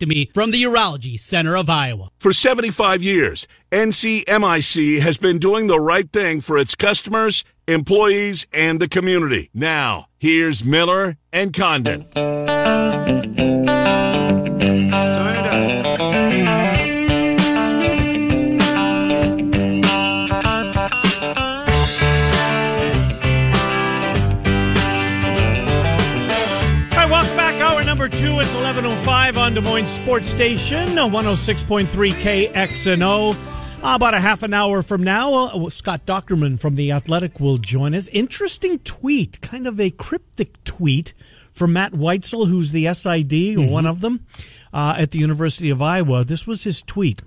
To me from the Urology Center of Iowa. For 75 years, NCMIC has been doing the right thing for its customers, employees, and the community. Now, here's Miller and Condon. On Des Moines Sports Station, 106.3 KXNO. Uh, about a half an hour from now, uh, Scott Dochterman from The Athletic will join us. Interesting tweet, kind of a cryptic tweet from Matt Weitzel, who's the SID, or one of them, uh, at the University of Iowa. This was his tweet.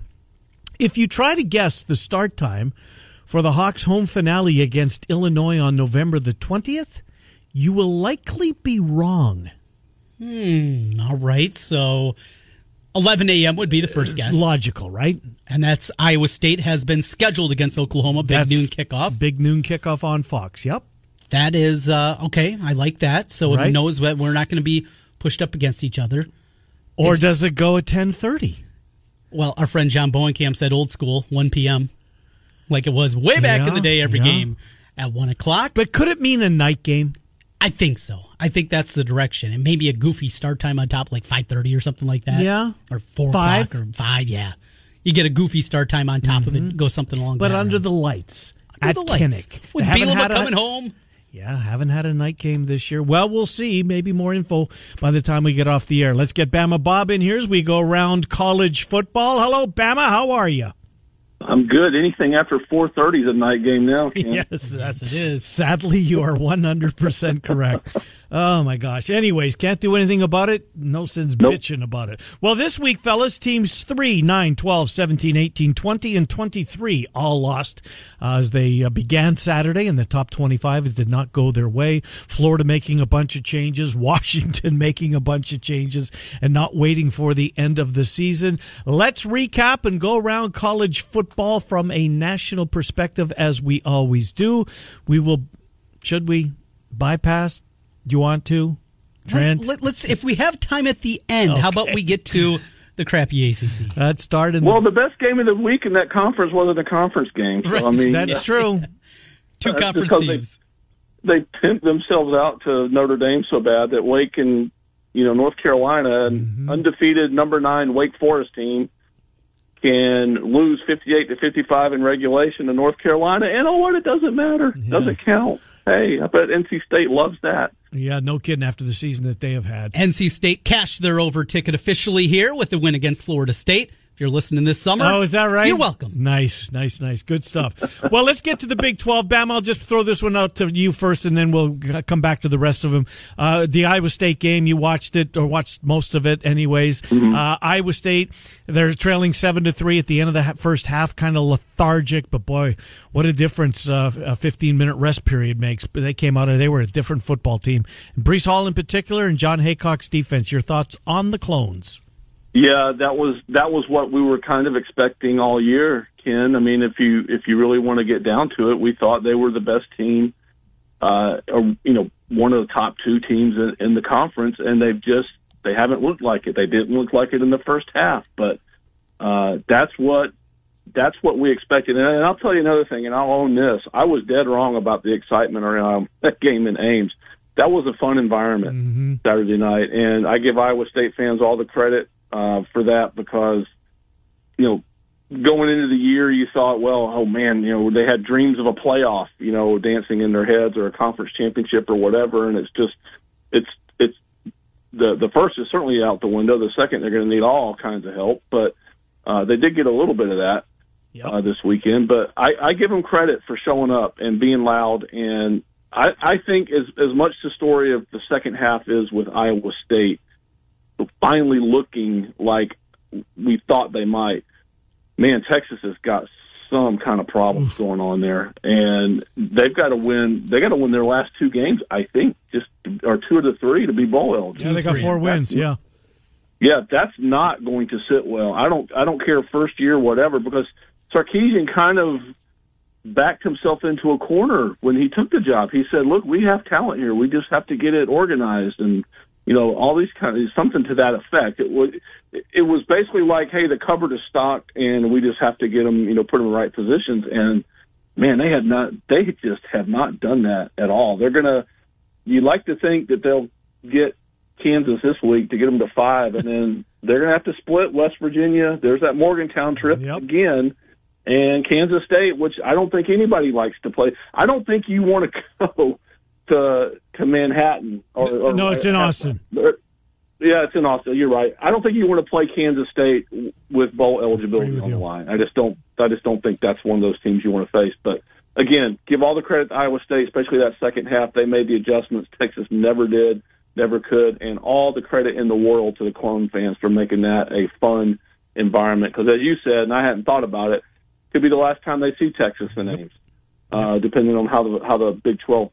If you try to guess the start time for the Hawks home finale against Illinois on November the 20th, you will likely be wrong. Hmm, all right, so 11 a.m. would be the first guess. Logical, right? And that's Iowa State has been scheduled against Oklahoma. Big That's noon kickoff. Big noon kickoff on Fox. Yep. That is, uh, okay, I like that. So Right. it knows that we're not going to be pushed up against each other. Or Is- does it go at 10:30? Well, our friend John Bohnenkamp said old school, 1 p.m., like it was way back in the day, every yeah. game at 1 o'clock. But could it mean a night game? I think so. I think that's the direction. And maybe a goofy start time on top, like 5.30 or something like that. Yeah. Or 4 Five? o'clock or 5, yeah. You get a goofy start time on top of it, mm-hmm. go something along But that under line. the lights Under at the lights. Kinnick. With They Bielema had a- coming home. Yeah, haven't had a night game this year. Well, we'll see. Maybe more info by the time we get off the air. Let's get Bama Bob in here as we go around college football. Hello, Bama. How are you? I'm good. Anything after 4:30 is a night game now. Ken. Yes, Yes, it is. Sadly, you are 100% correct. Oh my gosh. Anyways, can't do anything about it. No sense Nope. bitching about it. Well, this week, fellas, teams 3, 9, 12, 17, 18, 20, and 23 all lost uh, as they uh, began Saturday, and the top 25 It did not go their way. Florida making a bunch of changes, Washington making a bunch of changes, and not waiting for the end of the season. Let's recap and go around college football from a national perspective as we always do. We will, should we bypass? Do you want to? Trent? Let's, let, us if we have time at the end, how about we get to the crappy ACC? That started. Well, the best game of the week in that conference wasn't a conference game. So, I mean, that's true. Two conference because they- teams. they pimped themselves out to Notre Dame so bad that Wake and you know North Carolina, an Mm-hmm. undefeated number nine Wake Forest team, can lose 58 to 55 in regulation to North Carolina, and oh, what? It doesn't matter. Doesn't count. Hey, I bet NC State loves that. Yeah, no kidding. After the season that they have had, NC State cashed their over ticket officially here with the win against Florida State. If you're listening this summer, Oh, is that right? You're welcome. Nice, nice, nice. Good stuff. well, let's get to the Big 12. Bam, I'll just throw this one out to you first, and then we'll come back to the rest of them. Uh, the Iowa State game, you watched it, or watched most of it anyways. Uh, Iowa State, they're trailing 7 to 3 at the end of the ha- first half, kind of lethargic, but boy, what a difference uh, a 15 minute rest period makes. But They came out of, they were a different football team. Breece Hall in particular, and Jon Heacock's defense. Your thoughts on the clones? Yeah, that was that was what we were kind of expecting all year, Ken. I mean, if you if you really want to get down to it, we thought they were the best team, uh, or you know, one of the top two teams in, in the conference, and they've just they haven't looked like it. They didn't look like it in the first half, but uh, that's what that's what we expected. And, and I'll tell you another thing, and I'll own this: I was dead wrong about the excitement around that game in Ames. That was a fun environment Saturday night, and I give Iowa State fans all the credit uh, for that because you know going into the year you thought, well, oh man, you know they had dreams of a playoff, you know, dancing in their heads or a conference championship or whatever, and it's just it's it's the the first is certainly out the window. The second they're going to need all kinds of help, but uh, they did get a little bit of that uh, this weekend. But I, I give them credit for showing up and being loud. And I, I think as as much the story of the second half is with Iowa State. Finally looking like we thought they might. Man, Texas has got some kind of problems going on there, and they've got to win. They got to win their last two games, I think, just or two of the three to be bowl eligible. Yeah, they got four wins. Yeah, yeah, that's not going to sit well. I don't. I don't care first year, whatever, because Sarkisian kind of backed himself into a corner when he took the job. He said, "Look, we have talent here. We just have to get it organized and." You know, all these kind of something to that effect. It was it was basically like, hey, the cupboard is stocked, and we just have to get them, you know, put them in the right positions. And man, they had not, they just have not done that at all. They're gonna, you like to think that they'll get Kansas this week to get them to five, and then they're gonna have to split West Virginia. There's that Morgantown trip Yep. again. And Kansas State, which I don't think anybody likes to play. I don't think you want to go to to Manhattan or, or No, it's in Austin. Yeah, it's in Austin. You're right. I don't think you want to play Kansas State with bowl eligibility with on the line. I just don't. I just don't think that's one of those teams you want to face. But again, give all the credit to Iowa State, especially that second half. They made the adjustments. Texas never did, never could, and all the credit in the world to the Clone fans for making that a fun environment. Because as you said, and I hadn't thought about it, could be the last time they see Texas in Ames, uh, depending on how the how the Big Twelve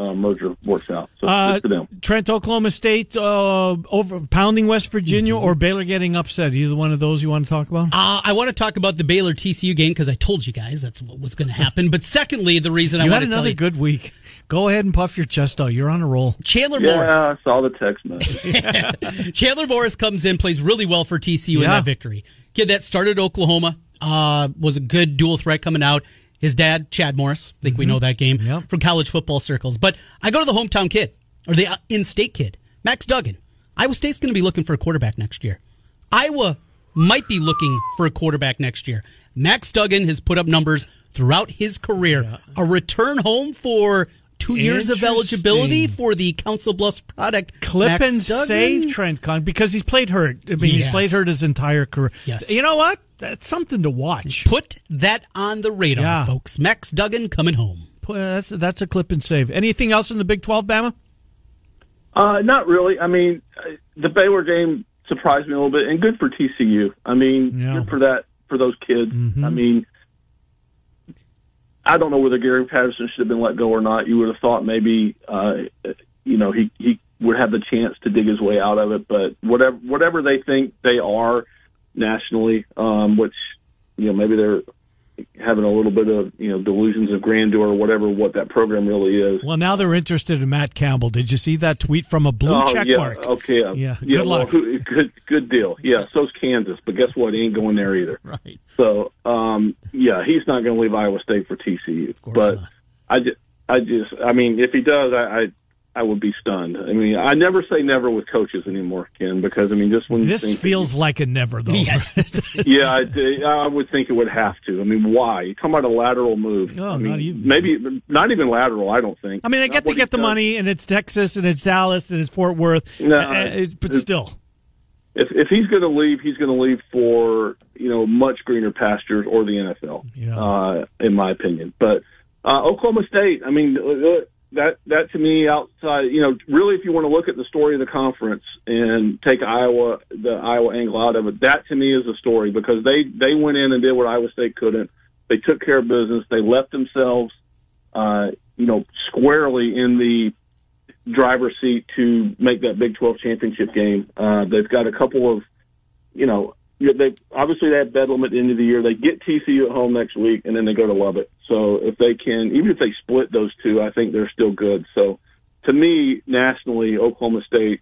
uh, merger works out. So Uh, good for them. Trent, Oklahoma State uh, over pounding West Virginia, or Baylor getting upset. Either one of those you want to talk about? Uh, I want to talk about the Baylor TCU game because I told you guys that's what was going to happen. But secondly, the reason I you want had to tell another you, good week. Go ahead and puff your chest out. You're on a roll. Chandler Yeah, Morris. I saw the text message. Chandler Morris comes in, plays really well for TCU in that victory. Kid that started Oklahoma, uh, was a good dual threat coming out. His dad, Chad Morris, I think we know that game Mm-hmm. Yep. from college football circles. But I go to the hometown kid, or the uh, in-state kid, Max Duggan. Iowa State's going to be looking for a quarterback next year. Iowa might be looking for a quarterback next year. Max Duggan has put up numbers throughout his career. A return home for two years of eligibility for the Council Bluffs product. Clip Max and Duggan. save Trent Con because he's played hurt. I mean, he's played hurt his entire career. Yes. You know what? That's something to watch. Put that on the radar, Yeah. folks. Max Duggan coming home. Well, That's that's a clip and save. Anything else in the Big Twelve, Bama? Uh, not really. I mean, uh, the Baylor game surprised me a little bit, and good for TCU. I mean, Yeah. good for that for those kids. I mean, I don't know whether Gary Patterson should have been let go or not. You would have thought maybe, uh, you know, he he would have the chance to dig his way out of it. But whatever whatever they think they are nationally, um, which you know maybe they're having a little bit of you know delusions of grandeur or whatever what that program really is. Well, now they're interested in Matt Campbell. Did you see that tweet from a blue Oh, check yeah. mark? Okay. uh, Yeah, Yeah. good well, luck. good. Good deal. Yeah. So's Kansas, but guess what? He ain't going there either. Right. So, um, yeah, he's not going to leave Iowa State for TCU. course But not. I just, I just, I mean, if he does, I, I, I would be stunned. I mean, I never say never with coaches anymore, Ken, because I mean, just when you This think- feels like a never though. Yeah. yeah, I, I would think it would have to. I mean, why? You come about a lateral move. No, I mean, not even. Maybe not even lateral. I don't think. I mean, I get to get the does. money, and it's Texas, and it's Dallas, and it's Fort Worth. No, Uh, but still, if if he's going to leave, he's going to leave for you know much greener pastures or the NFL, Yeah. uh, in my opinion. But uh, Oklahoma State, I mean, uh, that that to me outside, you know, really, if you want to look at the story of the conference and take Iowa, the Iowa angle out of it, that to me is the story because they they went in and did what Iowa State couldn't. They took care of business. They left themselves, uh, you know, squarely in the driver's seat to make that Big 12 championship game. Uh, they've got a couple of, you know, they obviously they have Bedlam at the end of the year. They get TCU at home next week, and then they go to Lubbock. So if they can, even if they split those two, I think they're still good. So to me, nationally, Oklahoma State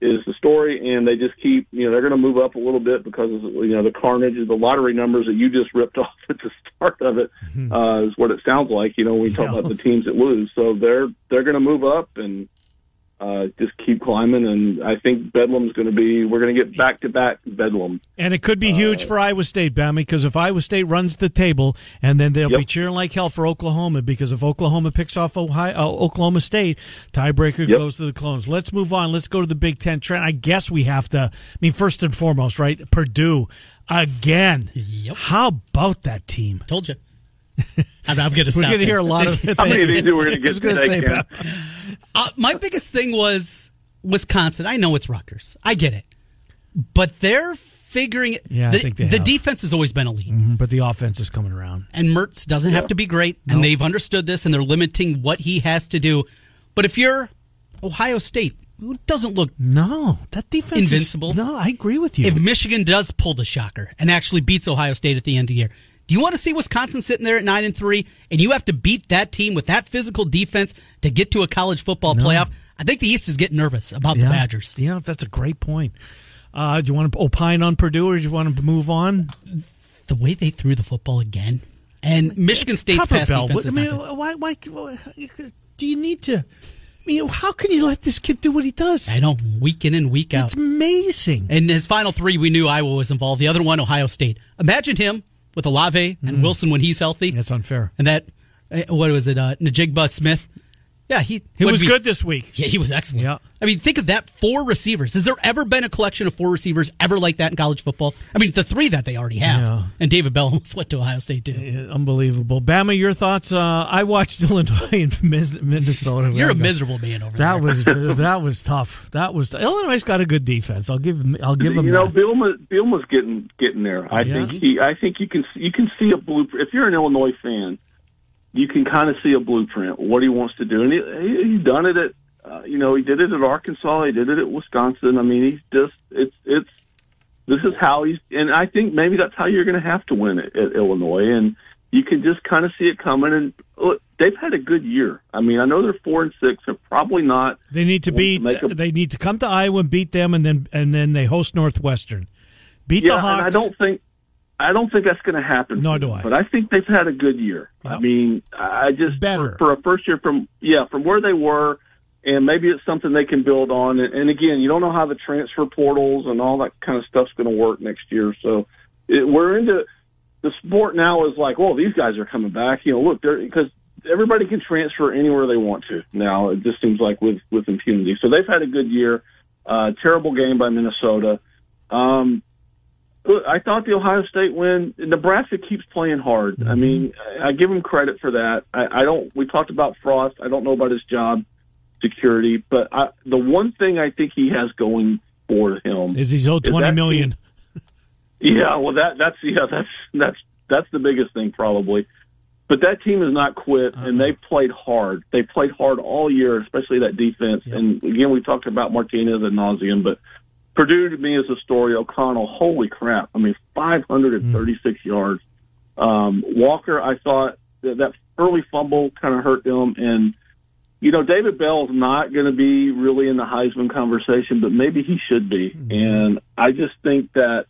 is the story, and they just keep, you know, they're going to move up a little bit because you know the carnage, the lottery numbers that you just ripped off at the start of it uh, is what it sounds like. You know, when we talk about the teams that lose, so they're they're going to move up and uh, just keep climbing. And I think Bedlam's going to be. We're going to get back to back Bedlam. and it could be huge for Iowa State, Bammy, because if Iowa State runs the table, and then they'll be cheering like hell for Oklahoma, because if Oklahoma picks off Ohio, uh, Oklahoma State, tiebreaker Yep. goes to the clones. Let's move on. Let's go to the Big Ten. Trent, I guess we have to. I mean, first and foremost, right? Purdue again. Yep. How about that team? Told you. I'm, I'm going to We're going to hear a lot of. How many of these are we going to get gonna today? say, Uh, my biggest thing was Wisconsin. I know it's Rutgers. I get it. but they're figuring it. Yeah, I think they the have. defense has always been elite. Mhm, But the offense is coming around. and Mertz doesn't have to be great, and they've understood this, and they're limiting what he has to do. But if you're Ohio State, who doesn't look No, that defense is- Invincible? no, I agree with you. if Michigan does pull the shocker and actually beats Ohio State at the end of the year, do you want to see Wisconsin sitting there at nine and three, and you have to beat that team with that physical defense to get to a college football playoff? I think the East is getting nervous about the Badgers. Yeah, that's a great point. Uh, do you want to opine on Purdue, or do you want to move on? The way they threw the football again, and Michigan State's Cover pass Bell. defense I mean, why, why, why? Do you need to? I mean, how can you let this kid do what he does? I know week in and week out. It's amazing. In his final three, we knew Iowa was involved. The other one, Ohio State. Imagine him with Olave and Wilson when he's healthy. That's unfair. And that, eh, what was it, uh, Najigba Smith? Yeah, he He was be- good this week. Yeah, he was excellent. Yeah. I mean, think of that four receivers. Has there ever been a collection of four receivers ever like that in college football? I mean, the three that they already have. Yeah. And David Bell almost went to Ohio State, too. Yeah, Unbelievable. Bama, your thoughts? Uh, I watched Illinois and Mis- Minnesota. You're a That- miserable man over That there. was that was tough. That was Illinois got a good defense. I'll give him. I'll give him. you know, that. Bielema, Bielema's getting getting there. I Yeah. think he. I think you can you can see a blueprint. If you're an Illinois fan, you can kind of see a blueprint what he wants to do, and he, he, he's done it at. Uh, you know, he did it at Arkansas. He did it at Wisconsin. I mean, he's just it's it's. This is how he's, and I think maybe that's how you're going to have to win at, at Illinois, and you can just kind of see it coming. And look, they've had a good year. I mean, I know they're four and six, and probably not They need to beat. to a- they need to come to Iowa and beat them, and then and then they host Northwestern. Beat yeah, the Hawks. and I don't think I don't think that's going to happen. Nor do I. But I think they've had a good year. I mean, I just Better. for, for a first year from yeah from where they were, and maybe it's something they can build on. And, and again, you don't know how the transfer portals and all that kind of stuff's going to work next year. So it, we're into the sport now is like, well, these guys are coming back. You know, look, they're because everybody can transfer anywhere they want to now. It just seems like with with impunity. So they've had a good year. Uh, terrible game by Minnesota. Um, Look, I thought the Ohio State win. Nebraska keeps playing hard. I mm-hmm. mean, I, give him credit for that. I, I don't. We talked about Frost. I don't know about his job security, but I, the one thing I think he has going for him Is he's owed twenty million. million? yeah, well, that that's yeah, that's that's that's the biggest thing probably. But that team has not quit, and uh-huh. they played hard. They played hard all year, especially that defense. And again, we talked about Martinez ad nauseum, but Purdue to me is a story. O'Connell, holy crap! I mean, 536 yards. Um, Walker, I thought that, that early fumble kind of hurt them, and you know, David Bell is not going to be really in the Heisman conversation, but maybe he should be. And I just think that,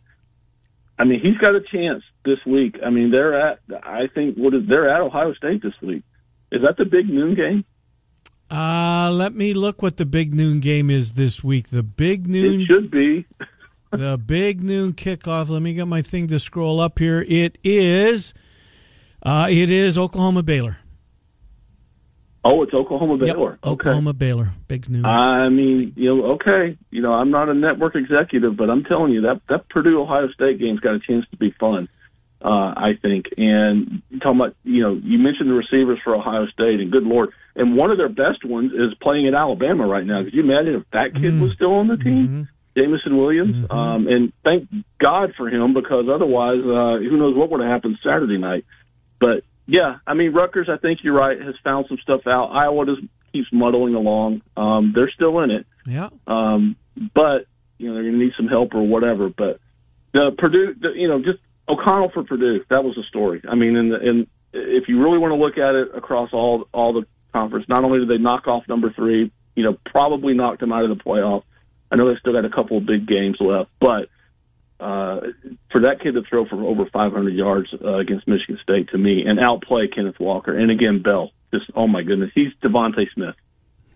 I mean, he's got a chance this week. I mean, they're at, I think, what is they're at Ohio State this week. Is that the big noon game? Uh, let me look what the big noon game is this week. The big noon, It should be. the big noon kickoff. Let me get my thing to scroll up here. It is, uh, it is Oklahoma Baylor. Oh, it's Oklahoma Baylor. okay. Oklahoma Baylor. Big noon. I mean, you know, okay, you know, I'm not a network executive, but I'm telling you that that Purdue Ohio State game's got a chance to be fun. Uh, I think, and talking about, you know, you mentioned the receivers for Ohio State, and good lord, and one of their best ones is playing at Alabama right now. Could you imagine if that kid was still on the team, Jameson Williams? Um, and thank God for him because otherwise, uh, who knows what would have happened Saturday night. But yeah, I mean, Rutgers, I think you're right, has found some stuff out. Iowa just keeps muddling along. Um, they're still in it, yeah. um, but you know they're going to need some help or whatever. But the Purdue, the, you know, just O'Connell for Purdue, that was the story. I mean, and and if you really want to look at it across all all the conference, not only did they knock off number three, you know, probably knocked them out of the playoff. I know they still got a couple of big games left, but uh, for that kid to throw for over 500 yards uh, against Michigan State to me and outplay Kenneth Walker and again Bell, just oh my goodness, he's DeVonta Smith.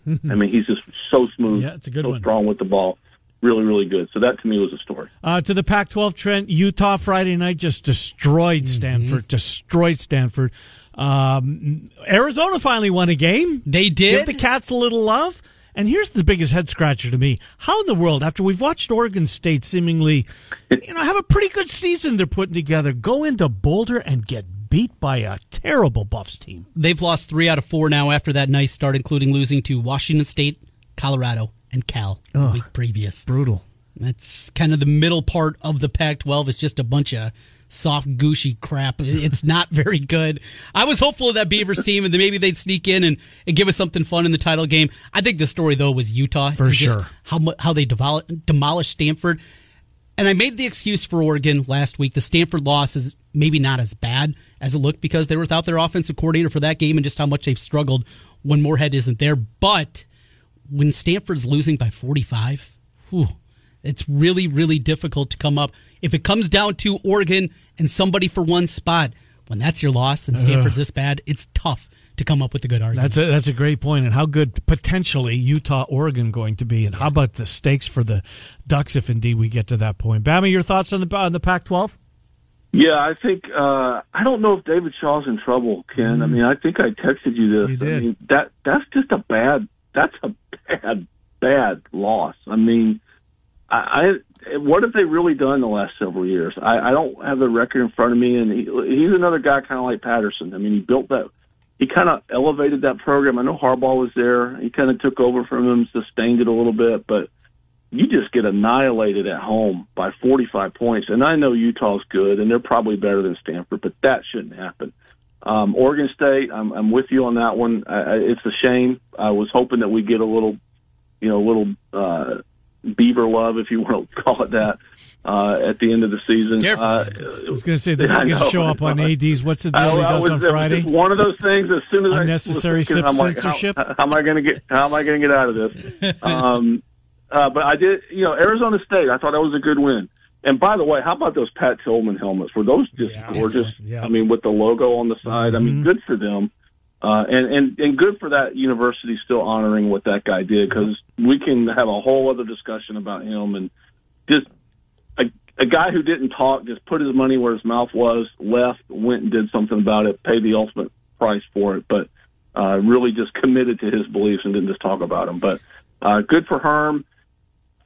I mean, he's just so smooth, Yeah, it's a good so one. strong with the ball, really, really good. So that to me was a story. Uh, to the Pac 12 Trent, Utah Friday night just destroyed Stanford, destroyed Stanford. Um, Arizona finally won a game. They did. Give the Cats a little love. And here's the biggest head scratcher to me. How in the world, after we've watched Oregon State seemingly, you know, have a pretty good season they're putting together, go into Boulder and get beat by a terrible Buffs team? They've lost three out of four now after that nice start, including losing to Washington State, Colorado, and Cal the week previous. Brutal. That's kind of the middle part of the Pac 12. It's just a bunch of soft, gushy crap. It's not very good. I was hopeful of that Beavers team and then maybe they'd sneak in and, and give us something fun in the title game. I think the story, though, was Utah. For sure. How, how they demolished Stanford. And I made the excuse for Oregon last week. The Stanford loss is maybe not as bad as it looked because they were without their offensive coordinator for that game and just how much they've struggled when Moorhead isn't there. But when Stanford's losing by 45, whew, it's really, really difficult to come up. If it comes down to Oregon and somebody for one spot, when that's your loss and Stanford's this bad, it's tough to come up with a good argument. That's a, that's a great point. And how good potentially Utah, Oregon going to be, and how about the stakes for the Ducks if indeed we get to that point? Bama, your thoughts on the on the Pac-12? Yeah, I think uh, I don't know if David Shaw's in trouble, Ken. Mm. I mean, I think I texted you this. You did. I mean, that that's just a bad. That's a bad, bad loss. I mean, I, I what have they really done the last several years? I, I don't have the record in front of me, and he, he's another guy kind of like Patterson. I mean, he built that. He kind of elevated that program. I know Harbaugh was there. He kind of took over from him, sustained it a little bit, but you just get annihilated at home by 45 points. And I know Utah's good, and they're probably better than Stanford, but that shouldn't happen. Um, Oregon State, I'm, I'm with you on that one. I, I, it's a shame. I was hoping that we get a little, you know, a little uh, Beaver love, if you want to call it that, uh, at the end of the season. Uh, I was going to say this is going to show up on ADs. What's the deal I, he does was, on Friday? One of those things. As soon as unnecessary I thinking, censorship. Like, how, how, am I going to get? How am I going to get out of this? um, uh, but I did. You know, Arizona State. I thought that was a good win. And by the way, how about those Pat Tillman helmets? Were those just yeah, gorgeous? Yeah. I mean, with the logo on the side. Mm-hmm. I mean, mm-hmm. good for them. Uh, and, and, and good for that university still honoring what that guy did because we can have a whole other discussion about him and just a, a guy who didn't talk, just put his money where his mouth was, left, went and did something about it, paid the ultimate price for it, but uh, really just committed to his beliefs and didn't just talk about them. But uh, good for Herm.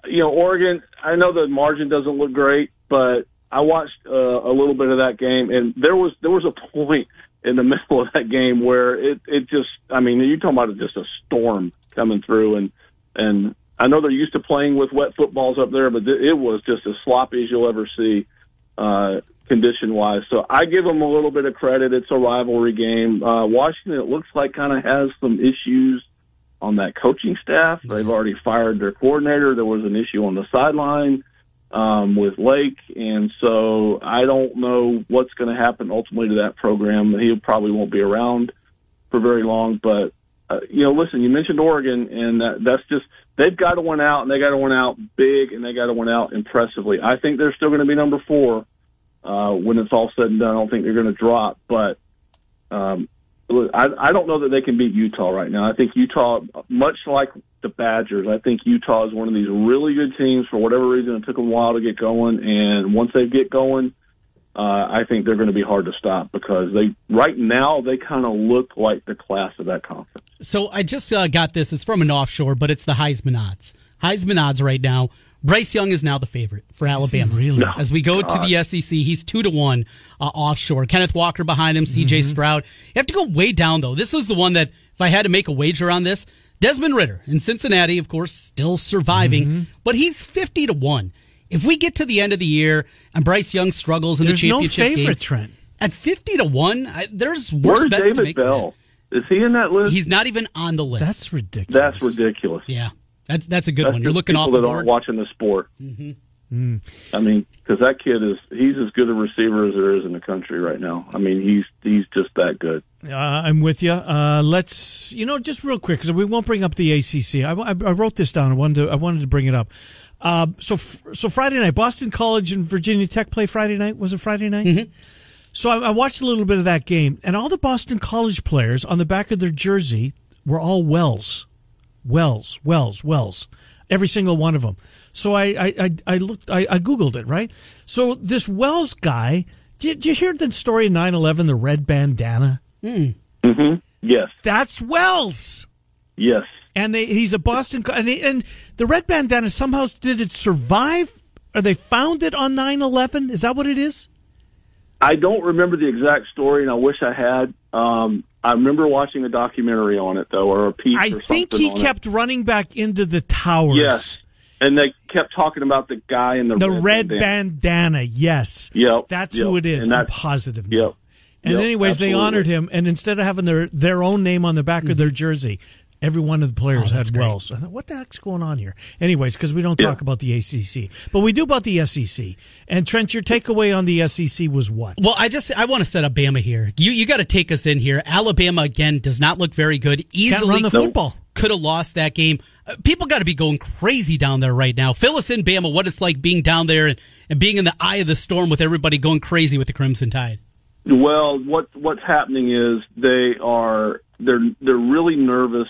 You know, Oregon, I know the margin doesn't look great, but I watched uh, a little bit of that game, and there was there was a point – in the middle of that game where it it just I mean you're talking about just a storm coming through and and I know they're used to playing with wet footballs up there, but it was just as sloppy as you'll ever see uh, condition wise. So I give them a little bit of credit. It's a rivalry game. Uh, Washington it looks like kind of has some issues on that coaching staff. They've already fired their coordinator. There was an issue on the sideline um, with Lake, and so I don't know what's going to happen ultimately to that program. He probably won't be around for very long, but uh, you know, listen, you mentioned Oregon, and that, that's just they've got to win out, and they got to win out big, and they got to win out impressively. I think they're still going to be number four uh, when it's all said and done. I don't think they're going to drop, but um, I, I don't know that they can beat Utah right now. I think Utah, much like the Badgers, I think Utah is one of these really good teams. For whatever reason, it took them a while to get going, and once they get going, uh, I think they're going to be hard to stop because they right now they kind of look like the class of that conference. So I just uh, got this. It's from an offshore, but it's the Heisman odds. Heisman odds right now Bryce Young is now the favorite for Alabama. Really? No. As we go God. to the SEC, he's two to one uh, offshore. Kenneth Walker behind him, C.J. Mm-hmm. Stroud. You have to go way down though. This was the one that if I had to make a wager on this, Desmond Ridder in Cincinnati, of course, still surviving, mm-hmm. but he's fifty to one. If we get to the end of the year and Bryce Young struggles in there's the championship no favorite, game, Trent. at fifty to one, I, there's worse Where's bets David to make. Bell? Is he in that list? He's not even on the list. That's ridiculous. That's ridiculous. Yeah. That's that's a good that's one. You're looking off the that board. aren't watching the sport. Mm-hmm. Mm. I mean, because that kid is he's as good a receiver as there is in the country right now. I mean, he's he's just that good. Uh, I'm with you. Uh, let's you know just real quick because we won't bring up the ACC. I, I, I, wrote this down. I wanted to I wanted to bring it up. Uh, so so Friday night, Boston College and Virginia Tech play Friday night. Was it Friday night? Mm-hmm. So I, I watched a little bit of that game, and all the Boston College players on the back of their jersey were all Wells, Wells, Wells, Wells every single one of them. So I I, I, I looked I, I, googled it right. So this Wells guy, did, you hear the story of 9-11, the red bandana? Mm. Mm-hmm. Yes, that's Wells. Yes, and they, he's a Boston and, they, and the red bandana somehow did it survive? Are they found it on 9-11? Is that what it is? I don't remember the exact story, and I wish I had. Um, I remember watching a documentary on it though, or a piece. I think he kept it. running back into the towers. Yes, and they kept talking about the guy in the, The red, red bandana. bandana, yes. Yep, That's yep. who it is. And I'm positive. now. Yep. And Yep, anyways, they honored him, and instead of having their their own name on the back of their jersey, every one of the players. Oh, had great. Wells. I thought, what the heck's going on here? Anyways, because we don't Yeah. talk about the ACC, but we do about the SEC. And Trent, your takeaway on the SEC was what? Well, I just I want to set up Bama here. You you got to take us in here. Alabama again does not look very good. Easily run the football. Could have lost that game. Uh, people got to be going crazy down there right now. Fill us in, Bama. What it's like being down there and, and being in the eye of the storm with everybody going crazy with the Crimson Tide. Well, what what's happening is they are they're they're really nervous,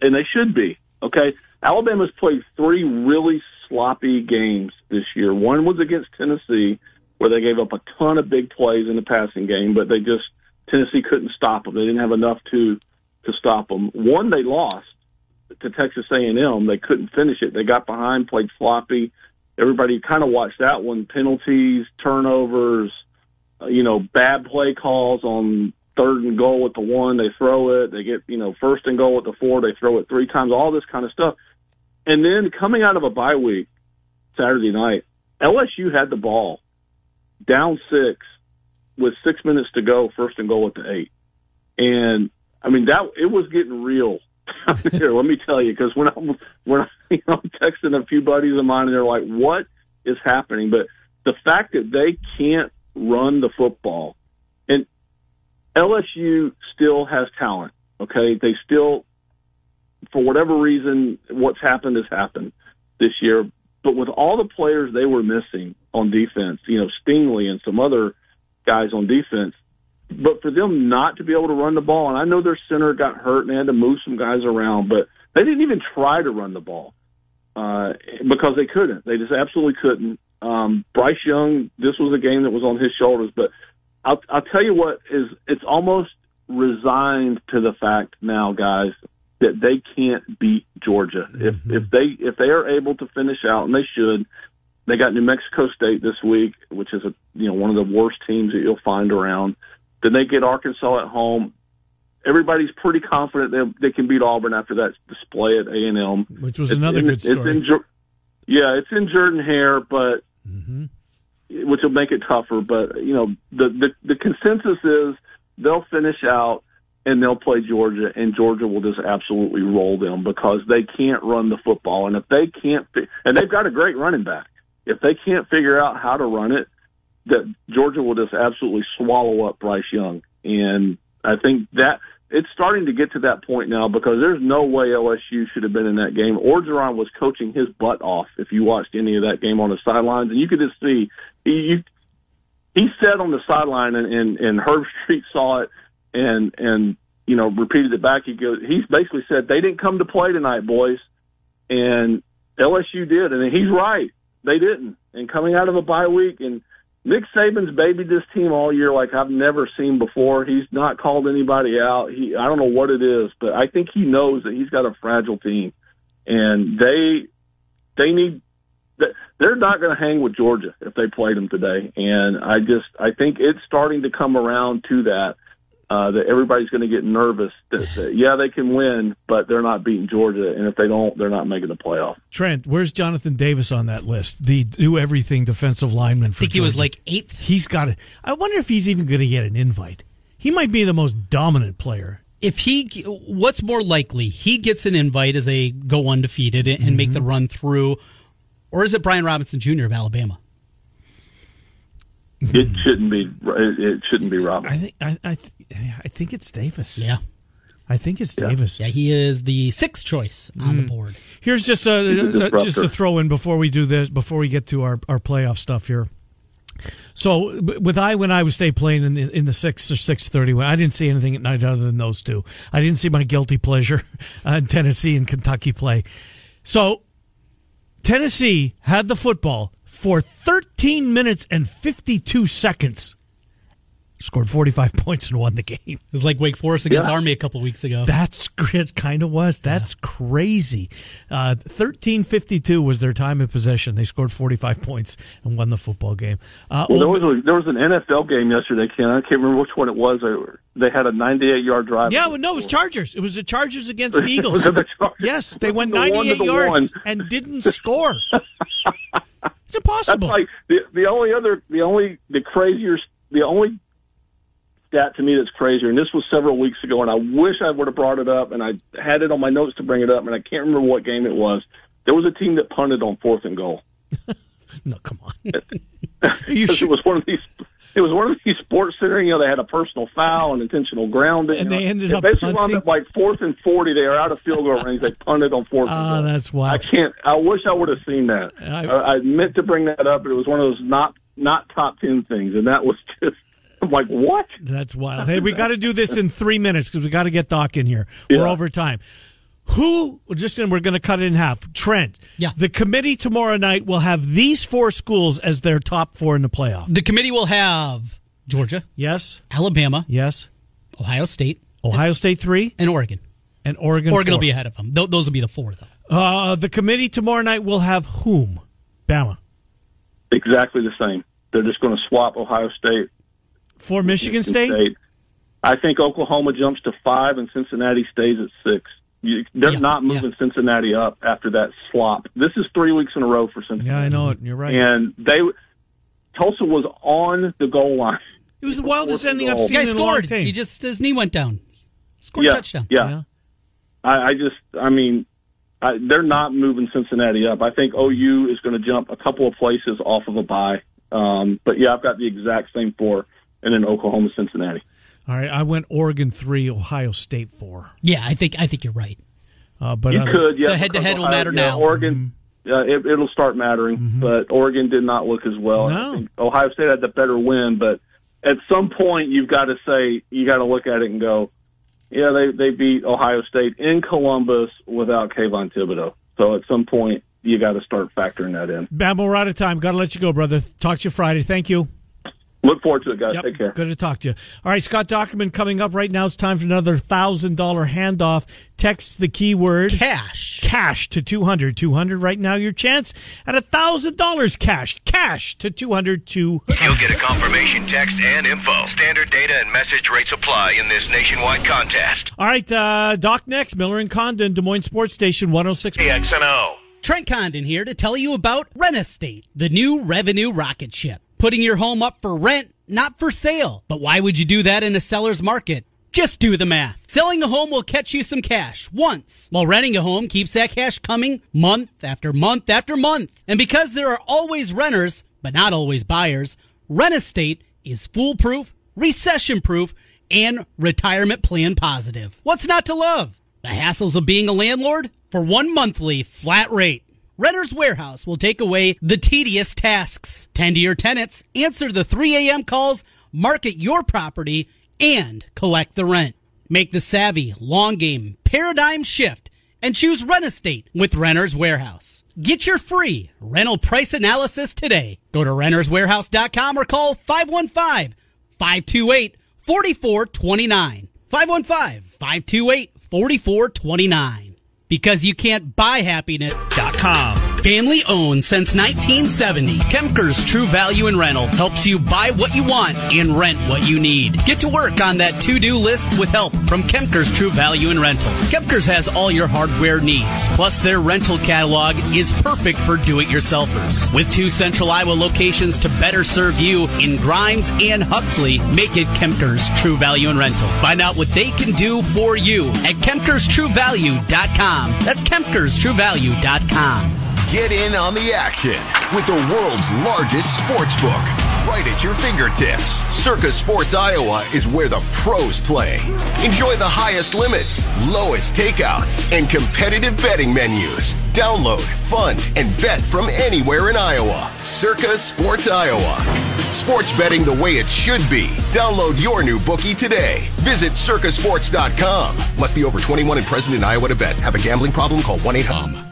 and they should be. Okay, Alabama's played three really sloppy games this year. One was against Tennessee, where they gave up a ton of big plays in the passing game, but they just Tennessee couldn't stop them. They didn't have enough to to stop them. One they lost to Texas A&M. They couldn't finish it. They got behind, played sloppy. Everybody kind of watched that one. Penalties, turnovers uh, you know, bad play calls on third and goal with the one, they throw it. They get, you know, first and goal with the four, they throw it three times, all this kind of stuff. And then coming out of a bye week Saturday night, LSU had the ball down six with six minutes to go, first and goal at the eight. And I mean, that it was getting real. Here, let me tell you, because when I'm when I, you know, I'm texting a few buddies of mine, and they're like, "What is happening?" But the fact that they can't run the football. LSU still has talent. Okay, they still, for whatever reason, what's happened has happened this year. But with all the players they were missing on defense, you know, Stingley and some other guys on defense, but for them not to be able to run the ball, and I know their center got hurt and they had to move some guys around, but they didn't even try to run the ball uh, because they couldn't. They just absolutely couldn't. Um, Bryce Young, this was a game that was on his shoulders, but I'll, I'll tell you what is it's almost resigned to the fact now, guys, that they can't beat Georgia. If if mm-hmm. they if they are able to finish out, and they should, they got New Mexico State this week, which is a you know one of the worst teams that you'll find around. Then they get Arkansas at home. Everybody's pretty confident they they can beat Auburn after that display at A and M, Which was another good It's in, story. Yeah, it's in Jordan Hare, but mm-hmm. Which will make it tougher. But you know, the the, the consensus is they'll finish out and they'll play Georgia, and Georgia will just absolutely roll them because they can't run the football, and if they can't, and they've got a great running back. If they can't figure out how to run it, that Georgia will just absolutely swallow up Bryce Young, and I think that. It's starting to get to that point now because there's no way LSU should have been in that game. Orgeron was coaching his butt off if you watched any of that game on the sidelines, and you could just see he you, he sat on the sideline and, and and Herb Street saw it and and you know repeated it back. He goes, he basically said they didn't come to play tonight, boys, and LSU did, and he's right, they didn't. And coming out of a bye week, and Nick Saban's babied this team all year like I've never seen before. He's not called anybody out. He I don't know what it is, but I think he knows that he's got a fragile team, and they they need they're not going to hang with Georgia if they played them today. And I just I think it's starting to come around to that uh, that everybody's going to get nervous that, that yeah they can win, but they're not beating Georgia, and if they don't, they're not making the playoff. Trent, where's Jonathan Davis on that list? The do everything defensive lineman. For I think he was like eighth. He's got it. I wonder if he's even going to get an invite. He might be the most dominant player. If he, what's more likely? He gets an invite as they go undefeated and and make the run through, or is it Brian Robinson Jr. of Alabama? It shouldn't be it, it shouldn't be Robin. I think I I, th- I think it's Davis. Yeah, I think it's Davis. yeah, he is the sixth choice on the board. Here's just a, a uh, just disruptor. a throw in before we do this before we get to our, our playoff stuff here. So b- with I when Iowa State playing in the in the six or six thirty, I didn't see anything at night other than those two. I didn't see my guilty pleasure uh, Tennessee and Kentucky play. So Tennessee had the football for 13 minutes and 52 seconds scored 45 points and won the game. It was like Wake Forest against Yeah. Army a couple weeks ago. That's it. Kind of was. That's crazy. Uh, Thirteen fifty two was their time of possession. They scored 45 points and won the football game. Uh, Well, there was a, there was an NFL game yesterday, Ken. I can't remember which one it was. They- They had a 98 yard drive. yeah, well, no, it was Chargers. It was the Chargers against the Eagles. Was it the Chargers? Yes, they went The 98 the yards one. and didn't score. It's That's like the the only other the only the crazier the only stat to me that's crazier, and this was several weeks ago, and I wish I would have brought it up, and I had it on my notes to bring it up, and I can't remember what game it was. There was a team that punted on fourth and goal. no, come on. Because it was one of these. It was one of these sports center. You know, they had a personal foul and intentional grounding, And they ended up basically wound punting? up like fourth and forty. They are out of field goal range. They punted on fourth. and ah, goal. that's wild. I can't. I wish I would have seen that. I- I, I meant to bring that up, but it was one of those not not top ten things, and that was just. I'm like, what? That's wild. Hey, we got to do this in three minutes because we got to get Doc in here. We're Yeah. over time. Who? we're Just we're going to cut it in half. Trent. Yeah. The committee tomorrow night will have these four schools as their top four in the playoff. the committee will have Georgia, Yes. Alabama, Yes. Ohio State, Ohio State three and Oregon. and Oregon. Oregon will be ahead of them. Th- those will be the four, though. Uh, the committee tomorrow night will have whom? Bama Exactly the same. They're just going to swap Ohio State. for Michigan State. I think Oklahoma jumps to five, and Cincinnati stays at six. You, they're Yeah, not moving Cincinnati up after that slop. This is three weeks in a row for Cincinnati. Yeah, I know it. You're right. And they Tulsa was on the goal line. It was the wildest Fourth ending and I've seen The guy in a long scored. time. He just his knee went down. Scored yeah, touchdown. Yeah, Yeah. I, I just, I mean, I, they're not moving Cincinnati up. I think OU is going to jump a couple of places off of a bye. Um, but yeah, I've got the exact same four, and then Oklahoma, Cincinnati. All right, I went Oregon three, Ohio State four. Yeah, I think I think you're right. Uh, but You other- could, yeah. The head-to-head will matter yeah, now. Oregon, uh, it, it'll start mattering, but Oregon did not look as well. And I No. think Ohio State had the better win, but at some point you've got to say you got to look at it and go, yeah, they they beat Ohio State in Columbus without Kayvon Thibodeaux. So at some point you got to start factoring that in. Bam, we're out of time. Got to let you go, brother. Talk to you Friday. Thank you. Look forward to it, guys. Yep. Take care. Good to talk to you. All right, Scott Dochterman coming up right now. It's time for another thousand dollar handoff. Text the keyword Cash. cash to 200 200 right now your chance at a thousand dollars cash cash to 200 200 You'll get a confirmation text and info. Standard data and message rates apply in this nationwide contest. all right uh doc next miller and condon des moines sports station 106 KXNO. Trent Condon here to tell you about Rent Estate, the new revenue rocket ship. Putting your home up for rent, not for sale. But why would you do that in a seller's market? Just do the math. Selling a home will catch you some cash once, while renting a home keeps that cash coming month after month after month. And because there are always renters, but not always buyers, Rent Estate is foolproof, recession proof, and retirement plan positive. What's not to love? The hassles of being a landlord? For one monthly flat rate. Renter's Warehouse will take away the tedious tasks. Tend to your tenants, answer the 3 a.m. calls, market your property, and collect the rent. Make the savvy, long game, paradigm shift and choose Rent Estate with Renter's Warehouse. Get your free rental price analysis today. Go to renterswarehouse.com or call 515 528 4429. 515 528 4429. Because you can't buy happiness.com. Family owned since 1970. Kemker's True Value in Rental helps you buy what you want and rent what you need. Get to work on that to-do list with help from Kemker's True Value in Rental. Kemker's has all your hardware needs. Plus their rental catalog is perfect for do-it-yourselfers. With two central Iowa locations to better serve you in Grimes and Huxley, make it Kemker's True Value in Rental. Find out what they can do for you at KemkersTrueValue.com. That's KemkersTrueValue.com. Get in on the action with the world's largest sports book right at your fingertips. Circus Sports Iowa is where the pros play. Enjoy the highest limits, lowest takeouts, and competitive betting menus. Download, fund, and bet from anywhere in Iowa. Circus Sports Iowa. Sports betting the way it should be. Download your new bookie today. Visit circusports.com. Must be over 21 and present in Iowa to bet. Have a gambling problem? Call 1 800.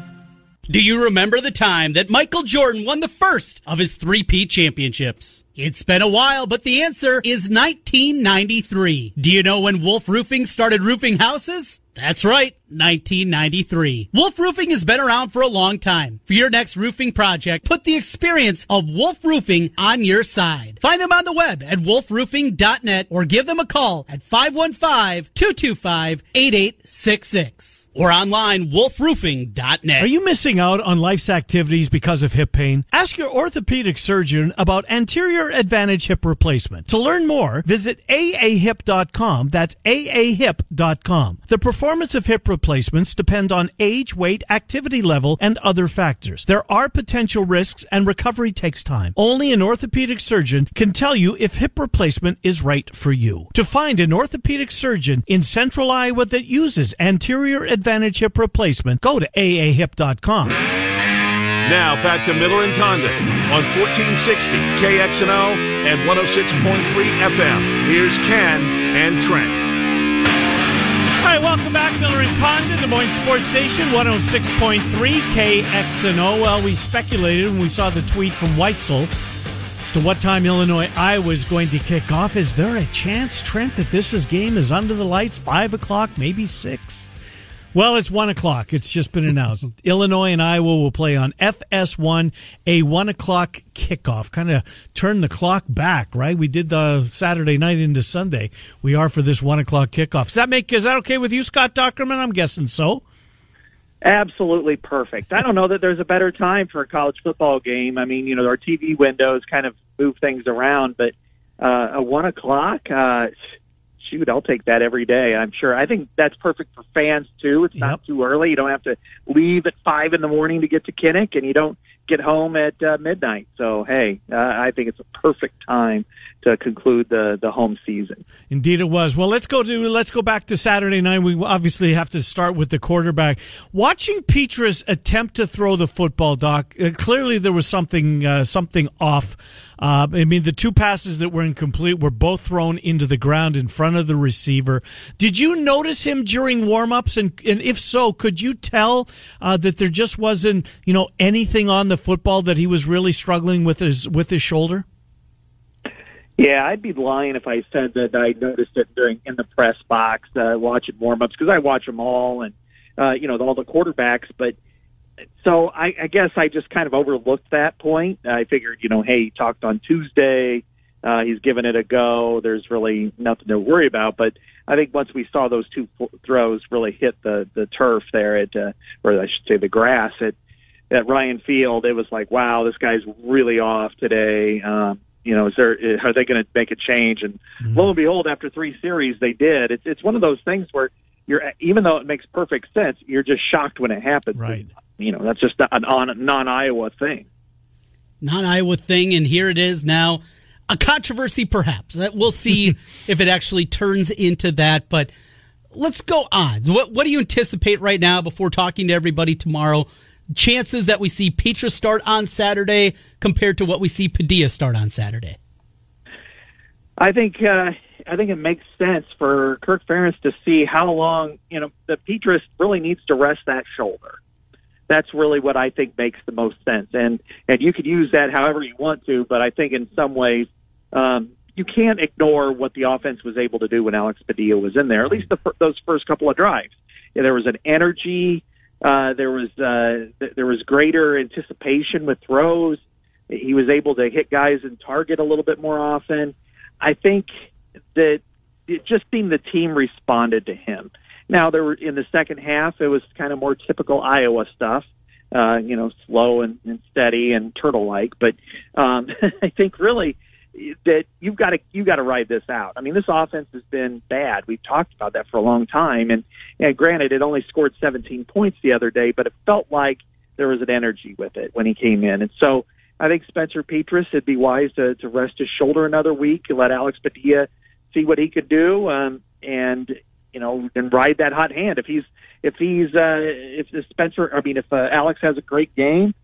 Do you remember the time that Michael Jordan won the first of his three-peat championships? It's been a while, but the answer is 1993. Do you know when Wolf Roofing started roofing houses? That's right, 1993. Wolf Roofing has been around for a long time. For your next roofing project, put the experience of Wolf Roofing on your side. Find them on the web at wolfroofing.net or give them a call at 515-225-8866 or online wolfroofing.net. Are you missing out on life's activities because of hip pain? Ask your orthopedic surgeon about anterior advantage hip replacement. To learn more, visit aahip.com. That's aahip.com. The performance of hip replacements depend on age, weight, activity level, and other factors. There are potential risks and recovery takes time. Only an orthopedic surgeon can tell you if hip replacement is right for you. To find an orthopedic surgeon in central Iowa that uses anterior advantage hip replacement, go to aahip.com. Now back to Miller and Condon on 1460 KXNO and 106.3 FM. Here's Ken and Trent. All right, welcome back, Miller and Condon, Des Moines Sports Station, 106.3 KXNO. Well, we speculated when we saw the tweet from Weitzel as to what time Illinois Iowa is going to kick off. Is there a chance, Trent, that this is game is under the lights, 5 o'clock, maybe 6? Well, it's 1 o'clock. It's just been announced. Illinois and Iowa will play on FS1, a 1 o'clock kickoff. Kind of turn the clock back, right? We did the Saturday night into Sunday. We are for this 1 o'clock kickoff. Does that make, is that okay with you, Scott Dochterman? I'm guessing so. Absolutely perfect. I don't know that there's a better time for a college football game. I mean, you know, our TV windows kind of move things around, but uh, a one o'clock, uh, shoot, I'll take that every day. I'm sure. I think that's perfect for fans too. It's not Yep. too early. You don't have to leave at five in the morning to get to Kinnick, and you don't get home at uh, midnight. So, hey, uh, I think it's a perfect time to conclude the the home season. Indeed, it was. Well, let's go to let's go back to Saturday night. We obviously have to start with the quarterback. Watching Petras attempt to throw the football, Doc. Uh, clearly, there was something uh, something off. Uh, I mean, the two passes that were incomplete were both thrown into the ground in front of the receiver. Did you notice him during warmups? And, and if so, could you tell uh, that there just wasn't you know anything on the football that he was really struggling with his with his shoulder? Yeah, I'd be lying if I said that I noticed it during in the press box uh, watching warmups because I watch them all and uh, you know all the quarterbacks. But so I, I guess I just kind of overlooked that point. I figured, you know, hey, he talked on Tuesday. Uh, he's given it a go. There's really nothing to worry about. But I think once we saw those two throws really hit the the turf there at, uh, or I should say, the grass at at Ryan Field, it was like, wow, this guy's really off today. Um, you know, is there uh, are they going to make a change? And mm-hmm. lo and behold, after three series, they did. It's it's one of those things where you're even though it makes perfect sense, you're just shocked when it happens. Right. You know, that's just an on non Iowa thing. non Iowa thing, and here it is now. A controversy, perhaps. Uh, we'll see if it actually turns into that. But let's go odds. What What do you anticipate right now before talking to everybody tomorrow? Chances that we see Petras start on Saturday compared to what we see Padilla start on Saturday. I think uh, I think it makes sense for Kirk Ferentz to see how long you know the Petras really needs to rest that shoulder. That's really what I think makes the most sense, and and you could use that however you want to, but I think in some ways um, you can't ignore what the offense was able to do when Alex Padilla was in there. At least the, those first couple of drives, there was an energy. Uh, there was uh, th- there was greater anticipation with throws. He was able to hit guys and target a little bit more often. I think that it just seemed the team responded to him. Now there were in the second half, it was kind of more typical Iowa stuff, uh, you know, slow and, and steady and turtle-like. But um, I think really that you've got to you've got to ride this out. I mean, this offense has been bad. We've talked about that for a long time, and and granted, it only scored 17 points the other day, but it felt like there was an energy with it when he came in, and so. I think Spencer Petras, it'd be wise to, to rest his shoulder another week and let Alex Padilla see what he could do, um, and you know, and ride that hot hand. If he's if he's uh, if Spencer, I mean, if uh, Alex has a great game,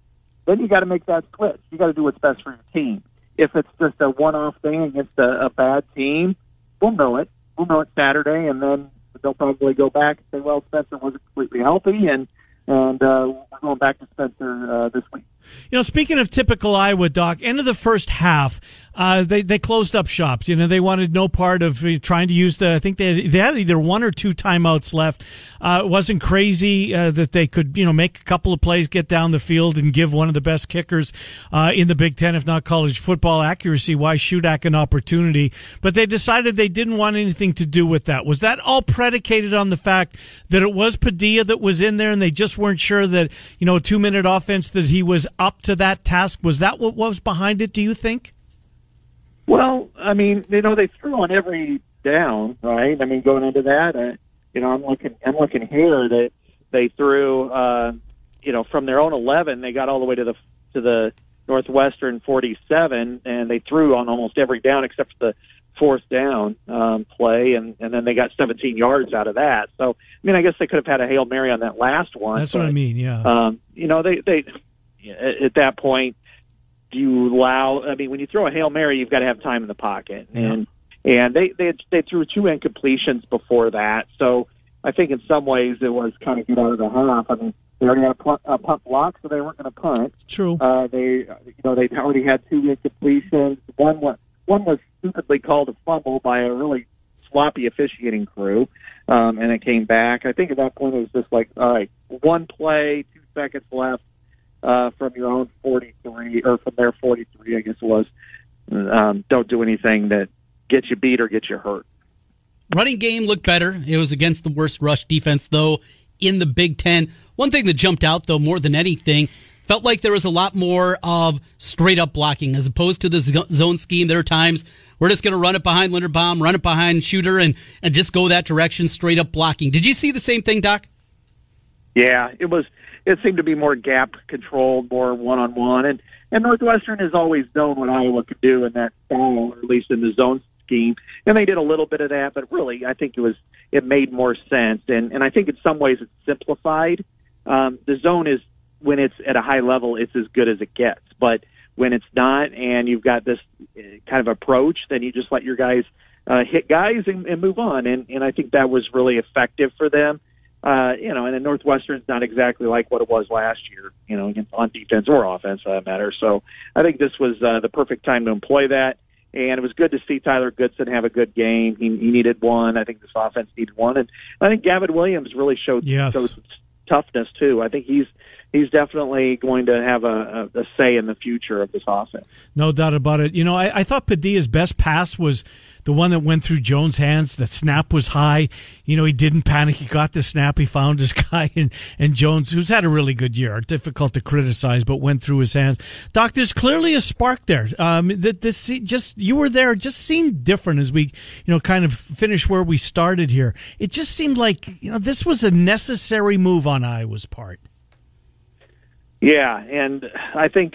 then you got to make that switch. You got to do what's best for your team. If it's just a one-off thing against a, a bad team, we'll know it. We'll know it Saturday, and then they'll probably go back and say, "Well, Spencer wasn't completely healthy," and and uh, we're going back to Spencer uh, this week. You know, speaking of typical Iowa, Doc, end of the first half, uh, they they closed up shops. You know, they wanted no part of uh, trying to use the. I think they had, they had either one or two timeouts left. Uh, it wasn't crazy uh, that they could you know make a couple of plays, get down the field, and give one of the best kickers uh, in the Big Ten, if not college football accuracy, why Shudak an opportunity. But they decided they didn't want anything to do with that. Was that all predicated on the fact that it was Padilla that was in there, and they just weren't sure that you know a two minute offense that he was up to that task? Was that what was behind it? Do you think? Well, I mean, you know, they threw on every down, right? I mean, going into that, uh, you know, I'm looking, I'm looking here that they threw, uh, you know, from their own 11, they got all the way to the to the Northwestern 47, and they threw on almost every down except for the fourth down um, play, and and then they got 17 yards out of that. So, I mean, I guess they could have had a hail mary on that last one. That's but, what I mean. Yeah. Um, you know, they they at that point do you allow? I mean, when you throw a hail mary, you've got to have time in the pocket, and and they they they threw two incompletions before that. So I think in some ways it was kind of get out of the half. I mean, they already had a, punt, a punt block, so they weren't going to punt. True. Uh, they you know they already had two incompletions. One was one was stupidly called a fumble by a really sloppy officiating crew, um, and it came back. I think at that point it was just like, all right, one play, two seconds left uh, from your own 43 or from their 43, I guess it was. Um, don't do anything that gets you beat or gets you hurt. Running game looked better. It was against the worst rush defense, though, in the Big Ten. One thing that jumped out, though, more than anything, felt like there was a lot more of straight up blocking as opposed to the zone scheme. There are times we're just going to run it behind Linderbaum, run it behind Shooter, and, and just go that direction, straight up blocking. Did you see the same thing, Doc? Yeah, it was it seemed to be more gap controlled, more one on one, and and Northwestern has always known what Iowa could do in that style, or at least in the zone scheme, and they did a little bit of that, but really, I think it was it made more sense, and and I think in some ways it's simplified. Um, the zone is when it's at a high level, it's as good as it gets, but when it's not, and you've got this uh, kind of approach, then you just let your guys uh, hit guys and, and move on, and and I think that was really effective for them uh, you know, and the Northwestern's not exactly like what it was last year, you know, on defense or offense for that matter. So I think this was uh, the perfect time to employ that. And it was good to see Tyler Goodson have a good game. He, he needed one. I think this offense needed one. And I think Gavin Williams really showed, yes. showed toughness too. I think he's he's definitely going to have a, a, a, say in the future of this offense. No doubt about it. You know, I, I thought Padilla's best pass was the one that went through Jones' hands. The snap was high. You know, he didn't panic. He got the snap. He found his guy, and, and Jones, who's had a really good year, difficult to criticize, but went through his hands. Doc, there's clearly a spark there. Um, that this just you were there, just seemed different as we, you know, kind of finish where we started here. It just seemed like you know this was a necessary move on Iowa's part. Yeah, and I think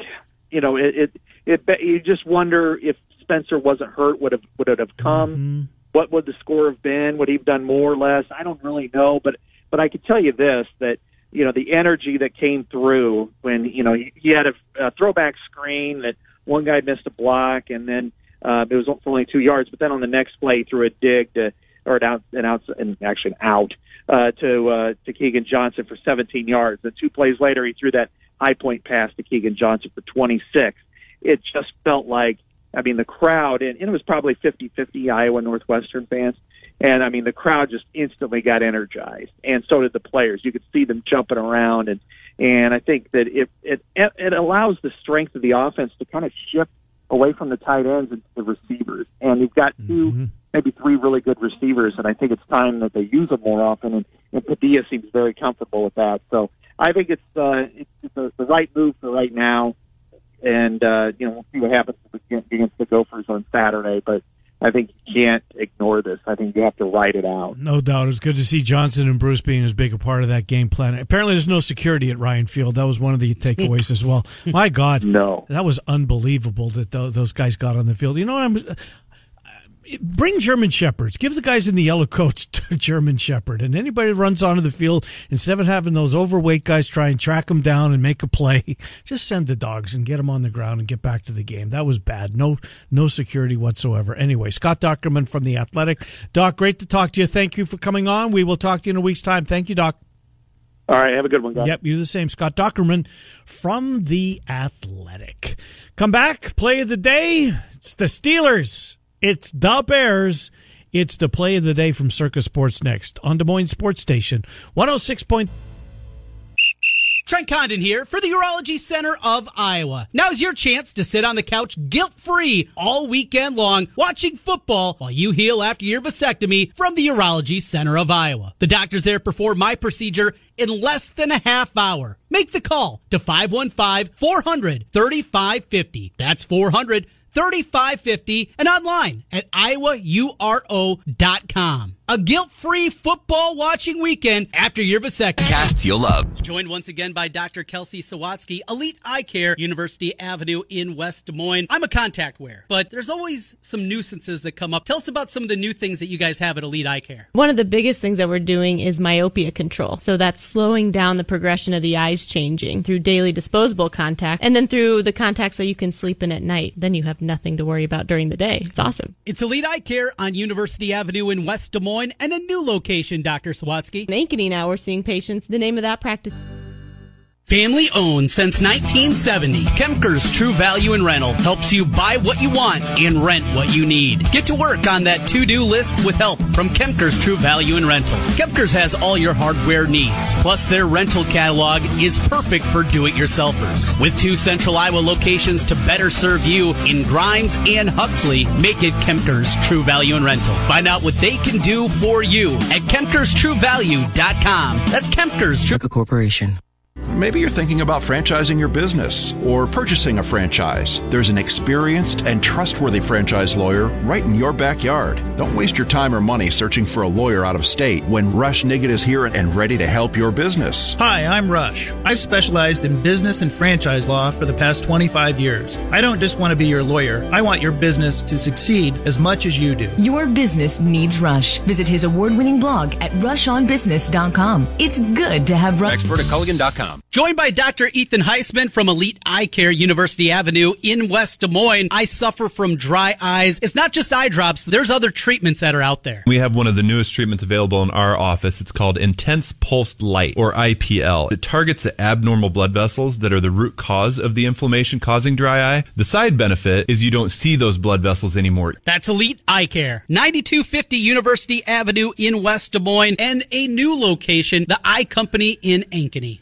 you know it. It, it you just wonder if Spencer wasn't hurt, would have would it have come? Mm-hmm. What would the score have been? Would he have done more or less? I don't really know, but but I can tell you this that you know the energy that came through when you know he, he had a, a throwback screen that one guy missed a block and then uh, it was only two yards, but then on the next play he threw a dig to or an out an out and actually an out uh, to uh, to Keagan Johnson for 17 yards. And two plays later he threw that high point pass to Keagan Johnson for 26. It just felt like, I mean, the crowd, and, and it was probably 50 50 Iowa Northwestern fans. And I mean, the crowd just instantly got energized, and so did the players. You could see them jumping around, and and I think that it it it allows the strength of the offense to kind of shift away from the tight ends into the receivers. And you've got 2 mm-hmm. maybe three really good receivers, and I think it's time that they use them more often. And, and Padilla seems very comfortable with that. So I think it's uh, it's, the right move for right now, and uh, you know we'll see what happens against the Gophers on Saturday. But I think you can't ignore this. I think you have to write it out. No doubt. It's good to see Johnson and Bruce being as big a part of that game plan. Apparently, there's no security at Ryan Field. That was one of the takeaways as well. My God, no, that was unbelievable that those guys got on the field. You know, I'm bring German Shepherds. Give the guys in the yellow coats to German Shepherd. And anybody that runs onto the field, instead of having those overweight guys try and track them down and make a play, just send the dogs and get them on the ground and get back to the game. That was bad. No, no security whatsoever. Anyway, Scott Dochterman from The Athletic. Doc, great to talk to you. Thank you for coming on. We will talk to you in a week's time. Thank you, Doc. All right, have a good one, guys. Yep, you're the same. Scott Dochterman from The Athletic. Come back, play of the day. It's the Steelers. It's the Bears. It's the play of the day from Circa Sports next on Des Moines Sports Station 106. Trent Condon here for the Urology Center of Iowa. Now's your chance to sit on the couch guilt free all weekend long watching football while you heal after your vasectomy from the Urology Center of Iowa. The doctors there perform my procedure in less than a half hour. Make the call to 515 400 3550. That's 400 3550 and online at iowauro.com. A guilt-free football watching weekend after your vasectomy. Casts you'll love. Joined once again by Dr. Kelsey Sawatsky, Elite Eye Care, University Avenue in West Des Moines. I'm a contact wearer, but there's always some nuisances that come up. Tell us about some of the new things that you guys have at Elite Eye Care. One of the biggest things that we're doing is myopia control. So that's slowing down the progression of the eyes changing through daily disposable contact and then through the contacts that you can sleep in at night. Then you have nothing to worry about during the day. It's awesome. It's Elite Eye Care on University Avenue in West Des Moines and a new location, Dr. Swatsky. Ankeny now we're seeing patients. The name of that practice. Family owned since 1970, Kemker's True Value in Rental helps you buy what you want and rent what you need. Get to work on that to-do list with help from Kemker's True Value in Rental. Kemker's has all your hardware needs, plus their rental catalog is perfect for do-it-yourselfers. With two central Iowa locations to better serve you in Grimes and Huxley, make it Kemker's True Value in Rental. Find out what they can do for you at KemkersTrueValue.com. That's Kemker's True Corporation. Maybe you're thinking about franchising your business or purchasing a franchise. There's an experienced and trustworthy franchise lawyer right in your backyard. Don't waste your time or money searching for a lawyer out of state when Rush Nigut is here and ready to help your business. Hi, I'm Rush. I've specialized in business and franchise law for the past 25 years. I don't just want to be your lawyer, I want your business to succeed as much as you do. Your business needs Rush. Visit his award winning blog at rushonbusiness.com. It's good to have Rush. Expert at Culligan.com. Joined by Dr. Ethan Heisman from Elite Eye Care, University Avenue in West Des Moines. I suffer from dry eyes. It's not just eye drops. There's other treatments that are out there. We have one of the newest treatments available in our office. It's called Intense Pulsed Light or IPL. It targets the abnormal blood vessels that are the root cause of the inflammation causing dry eye. The side benefit is you don't see those blood vessels anymore. That's Elite Eye Care, 9250 University Avenue in West Des Moines and a new location, the Eye Company in Ankeny.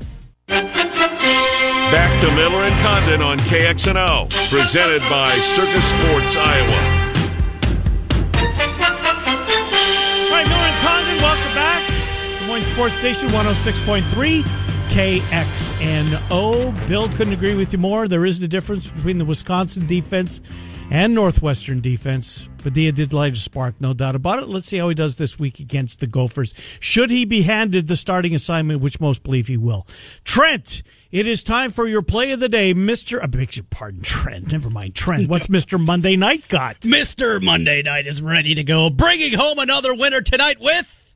Back to Miller and Condon on KXNO, presented by Circa Sports Iowa. Sports Station 106.3 KXNO. Bill couldn't agree with you more. There is the difference between the Wisconsin defense and Northwestern defense. Padilla did light a spark, no doubt about it. Let's see how he does this week against the Gophers. Should he be handed the starting assignment, which most believe he will? Trent, it is time for your play of the day, Mister. I beg your pardon, Trent. Never mind, Trent. What's Mister Monday Night got? Mister Monday Night is ready to go, bringing home another winner tonight with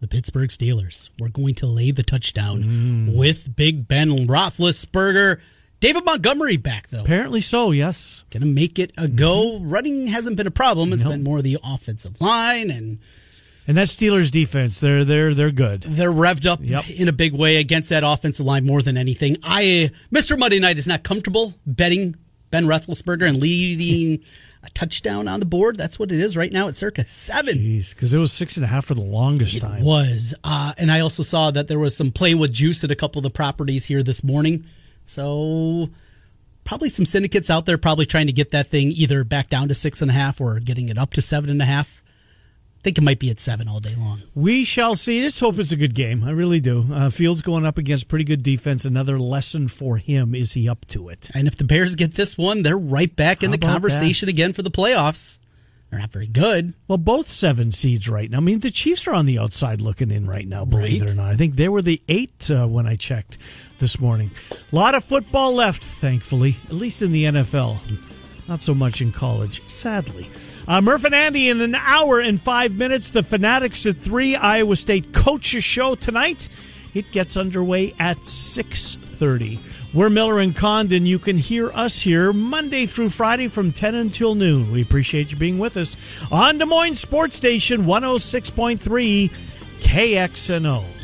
the Pittsburgh Steelers. We're going to lay the touchdown Mm. with Big Ben Roethlisberger. David Montgomery back though. Apparently so. Yes, gonna make it a go. Running hasn't been a problem. It's been more the offensive line and and that Steelers defense. They're they're they're good. they're revved up in a big way against that offensive line more than anything. I Mr. Monday Night is not comfortable betting Ben Roethlisberger and leading a touchdown on the board. That's what it is right now at circa seven. because it was six and a half for the longest time. It time. was. Uh, and I also saw that there was some playing with juice at a couple of the properties here this morning. So probably some syndicates out there probably trying to get that thing either back down to six and a half or getting it up to seven and a half. I think it might be at seven all day long. We shall see. Just hope it's a good game. I really do. Uh, Fields going up against pretty good defense. Another lesson for him. Is he up to it? And if the Bears get this one, they're right back in How the conversation again for the playoffs. They're not very good. Well, both seven seeds right now. I mean, the Chiefs are on the outside looking in right now, believe Right. it or not. I think they were the eight uh, when I checked this morning. A lot of football left, thankfully, at least in the NFL. Not so much in college, sadly. Uh, Murph and Andy in an hour and five minutes. The Fanatics at three. Iowa State coaches show tonight. It gets underway at six thirty. We're Miller and Condon. You can hear us here Monday through Friday from 10 until noon. We appreciate you being with us on Des Moines Sports Station 106.3 KXNO.